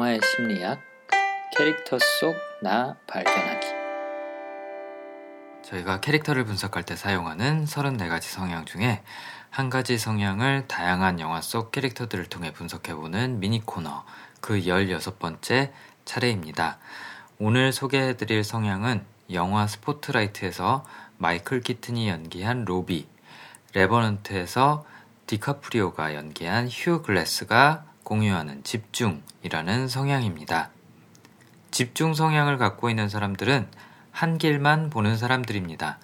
영화의 심리학, 캐릭터 속 나 발견하기. 저희가 캐릭터를 분석할 때 사용하는 34가지 성향 중에 한 가지 성향을 다양한 영화 속 캐릭터들을 통해 분석해보는 미니 코너 그 16번째 차례입니다. 오늘 소개해드릴 성향은 영화 스포트라이트에서 마이클 키튼이 연기한 로비, 레버넌트에서 디카프리오가 연기한 휴 글래스가 공유하는 집중이라는 성향입니다. 집중 성향을 갖고 있는 사람들은 한 길만 보는 사람들입니다.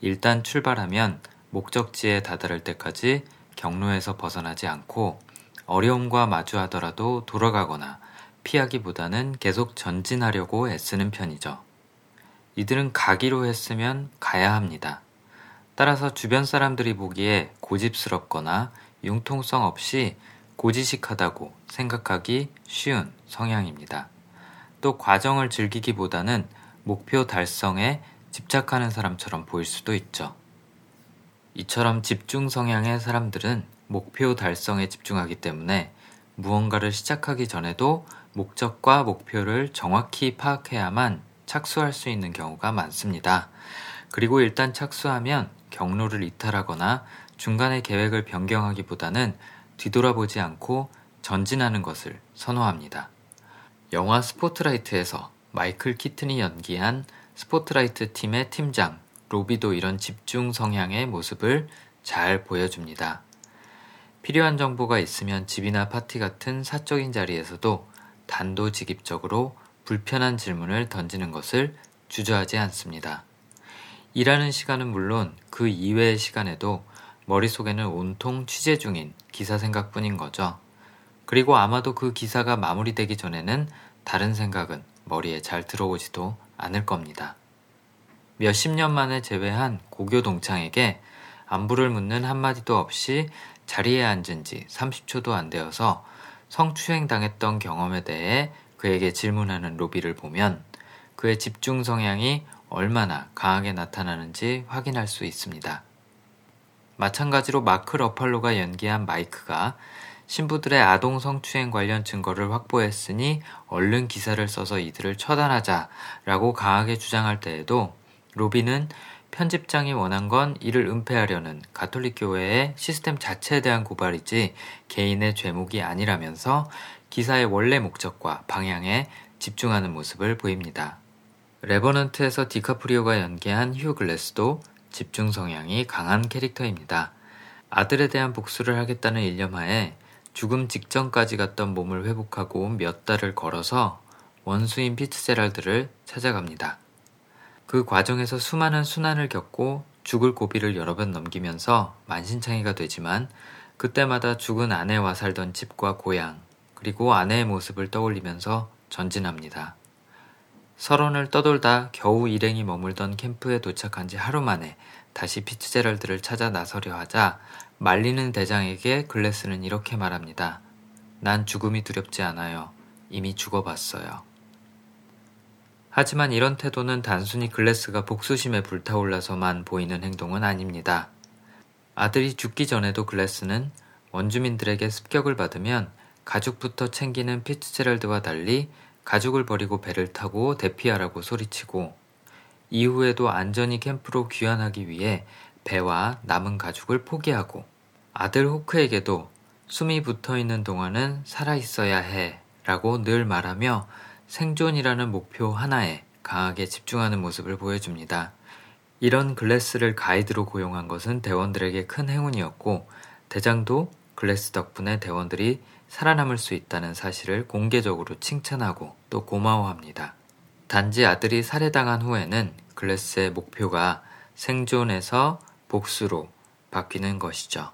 일단 출발하면 목적지에 다다를 때까지 경로에서 벗어나지 않고 어려움과 마주하더라도 돌아가거나 피하기보다는 계속 전진하려고 애쓰는 편이죠. 이들은 가기로 했으면 가야 합니다. 따라서 주변 사람들이 보기에 고집스럽거나 융통성 없이 고지식하다고 생각하기 쉬운 성향입니다. 또 과정을 즐기기보다는 목표 달성에 집착하는 사람처럼 보일 수도 있죠. 이처럼 집중 성향의 사람들은 목표 달성에 집중하기 때문에 무언가를 시작하기 전에도 목적과 목표를 정확히 파악해야만 착수할 수 있는 경우가 많습니다. 그리고 일단 착수하면 경로를 이탈하거나 중간에 계획을 변경하기보다는 뒤돌아보지 않고 전진하는 것을 선호합니다. 영화 스포트라이트에서 마이클 키튼이 연기한 스포트라이트 팀의 팀장 로비도 이런 집중 성향의 모습을 잘 보여줍니다. 필요한 정보가 있으면 집이나 파티 같은 사적인 자리에서도 단도직입적으로 불편한 질문을 던지는 것을 주저하지 않습니다. 일하는 시간은 물론 그 이외의 시간에도 머릿속에는 온통 취재 중인 기사 생각뿐인 거죠. 그리고 아마도 그 기사가 마무리되기 전에는 다른 생각은 머리에 잘 들어오지도 않을 겁니다. 몇십 년 만에 제외한 고교 동창에게 안부를 묻는 한마디도 없이 자리에 앉은 지 30초도 안 되어서 성추행 당했던 경험에 대해 그에게 질문하는 로비를 보면 그의 집중 성향이 얼마나 강하게 나타나는지 확인할 수 있습니다. 마찬가지로 마크 러팔로가 연기한 마이크가 신부들의 아동 성추행 관련 증거를 확보했으니 얼른 기사를 써서 이들을 처단하자라고 강하게 주장할 때에도 로비는 편집장이 원한 건 이를 은폐하려는 가톨릭 교회의 시스템 자체에 대한 고발이지 개인의 죄목이 아니라면서 기사의 원래 목적과 방향에 집중하는 모습을 보입니다. 레버넌트에서 디카프리오가 연기한 휴 글래스도 집중 성향이 강한 캐릭터입니다. 아들에 대한 복수를 하겠다는 일념하에 죽음 직전까지 갔던 몸을 회복하고 몇 달을 걸어서 원수인 피츠제랄드를 찾아갑니다. 그 과정에서 수많은 수난을 겪고 죽을 고비를 여러 번 넘기면서 만신창이가 되지만 그때마다 죽은 아내와 살던 집과 고향, 그리고 아내의 모습을 떠올리면서 전진합니다. 설원을 떠돌다 겨우 일행이 머물던 캠프에 도착한 지 하루 만에 다시 피츠제럴드를 찾아 나서려 하자 말리는 대장에게 글래스는 이렇게 말합니다. 난 죽음이 두렵지 않아요. 이미 죽어봤어요. 하지만 이런 태도는 단순히 글래스가 복수심에 불타올라서만 보이는 행동은 아닙니다. 아들이 죽기 전에도 글래스는 원주민들에게 습격을 받으면 가죽부터 챙기는 피츠제럴드와 달리 가죽을 버리고 배를 타고 대피하라고 소리치고 이후에도 안전히 캠프로 귀환하기 위해 배와 남은 가죽을 포기하고 아들 호크에게도 숨이 붙어 있는 동안은 살아 있어야 해 라고 늘 말하며 생존이라는 목표 하나에 강하게 집중하는 모습을 보여줍니다. 이런 글래스를 가이드로 고용한 것은 대원들에게 큰 행운이었고 대장도 글래스 덕분에 대원들이 살아남을 수 있다는 사실을 공개적으로 칭찬하고 또 고마워합니다. 단지 아들이 살해당한 후에는 글래스의 목표가 생존에서 복수로 바뀌는 것이죠.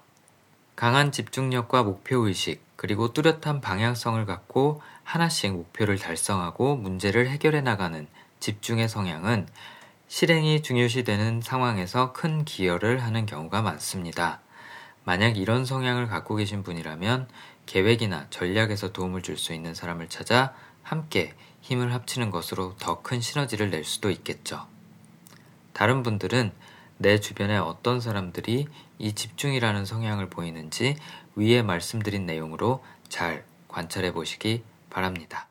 강한 집중력과 목표의식, 그리고 뚜렷한 방향성을 갖고 하나씩 목표를 달성하고 문제를 해결해 나가는 집중의 성향은 실행이 중요시되는 상황에서 큰 기여를 하는 경우가 많습니다. 만약 이런 성향을 갖고 계신 분이라면 계획이나 전략에서 도움을 줄 수 있는 사람을 찾아 함께 힘을 합치는 것으로 더 큰 시너지를 낼 수도 있겠죠. 다른 분들은 내 주변에 어떤 사람들이 이 집중이라는 성향을 보이는지 위에 말씀드린 내용으로 잘 관찰해 보시기 바랍니다.